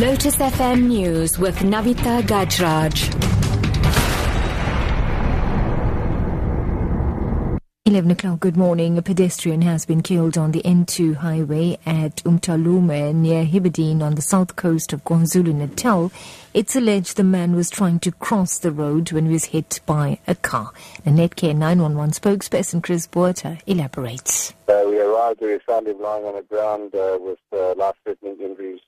Lotus FM News with Navitha Gajraj. 11 o'clock, good morning. A pedestrian has been killed on the N2 highway at Umthwalume near Hibberdene on the south coast of KwaZulu-Natal. It's alleged the man was trying to cross the road when he was hit by a car. The Netcare 911 spokesperson Chris Botha elaborates. Uh, we arrived, we found him lying on the ground uh, with uh, life-threatening injuries.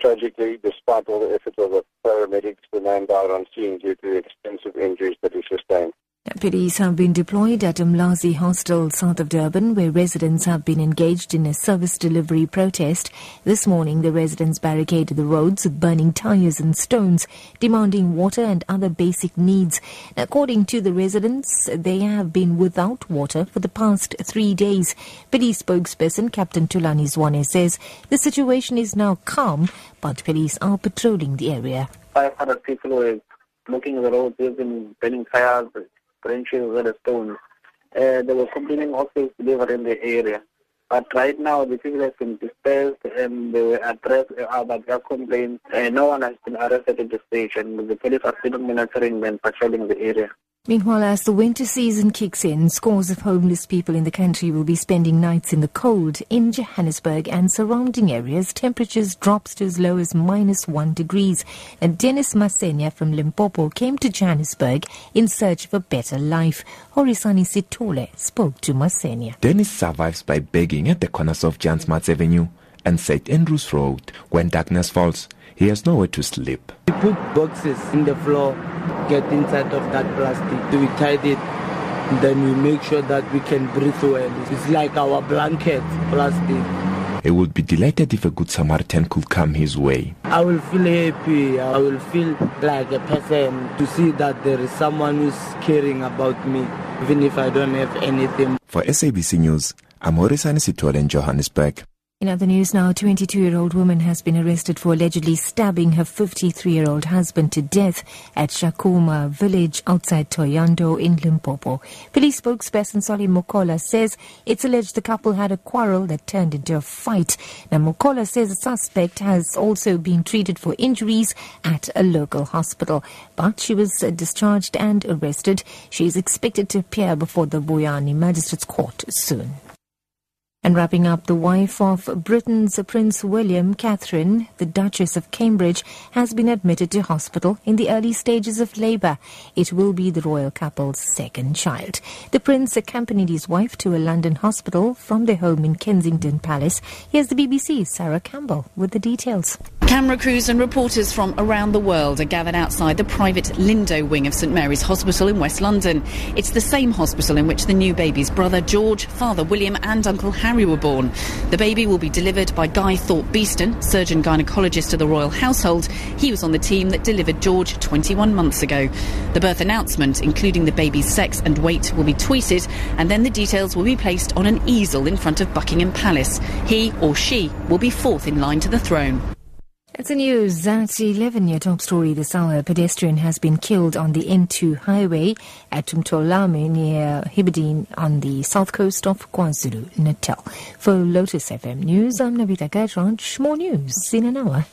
Tragically, despite all the efforts of the paramedics, the man died on scene due to the extensive injuries that he sustained. Police have been deployed at Umlazi Hostel south of Durban where residents have been engaged in a service delivery protest. This morning the residents barricaded the roads with burning tires and stones demanding water and other basic needs. According to the residents, they have been without water for the past three days. Police spokesperson Captain Thulani Zwane says the situation is now calm but police are patrolling the area. 500 people were blocking the roads, they've been burning tires, branches and stones. Uh, they were complaining of this delivery in the area. But right now, the people have been dispersed and they were addressed uh, about their complaints. Uh, no one has been arrested at the station. The police are still monitoring and patrolling the area. Meanwhile, as the winter season kicks in, scores of homeless people in the country will be spending nights in the cold. In Johannesburg and surrounding areas, temperatures drops to as low as minus one degrees. And Dennis Masenya from Limpopo came to Johannesburg in search of a better life. Horisani Sithole spoke to Masenya. Dennis survives by begging at the corners of Jan Smuts Avenue and St. Andrews Road. When darkness falls, he has nowhere to sleep. We put boxes in the floor get inside of that plastic. We tied it, then we make sure that we can breathe well. It's like our blanket, plastic. He would be delighted if a good Samaritan could come his way. I will feel happy. I will feel like a person to see that there is someone who's caring about me, even if I don't have anything. For SABC News, I'm Horisani Sithole in Johannesburg. In other news now, a 22-year-old woman has been arrested for allegedly stabbing her 53-year-old husband to death at Tshakhuma village outside Thohoyandou in Limpopo. Police spokesperson Solly Mokola says it's alleged the couple had a quarrel that turned into a fight. Now, Mokola says the suspect has also been treated for injuries at a local hospital, but she was discharged and arrested. She is expected to appear before the Vuwani Magistrates Court soon. And wrapping up, the wife of Britain's Prince William, Catherine, the Duchess of Cambridge, has been admitted to hospital in the early stages of labour. It will be the royal couple's second child. The prince accompanied his wife to a London hospital from their home in Kensington Palace. Here's the BBC's Sarah Campbell with the details. Camera crews and reporters from around the world are gathered outside the private Lindo wing of St Mary's Hospital in West London. It's the same hospital in which the new baby's brother George, father William, and Uncle Harry were born. The baby will be delivered by Guy Thorpe Beeston, surgeon gynecologist to the royal household. He was on the team that delivered George 21 months ago. The birth announcement, including the baby's sex and weight, will be tweeted, and then the details will be placed on an easel in front of Buckingham Palace. He or she will be fourth in line to the throne. It's a news at 11 your top story this hour. A pedestrian has been killed on the N2 highway at Umthwalume near Hibberdene on the south coast of KwaZulu Natal. For Lotus FM News, I'm Navitha Gajraj. More news in an hour.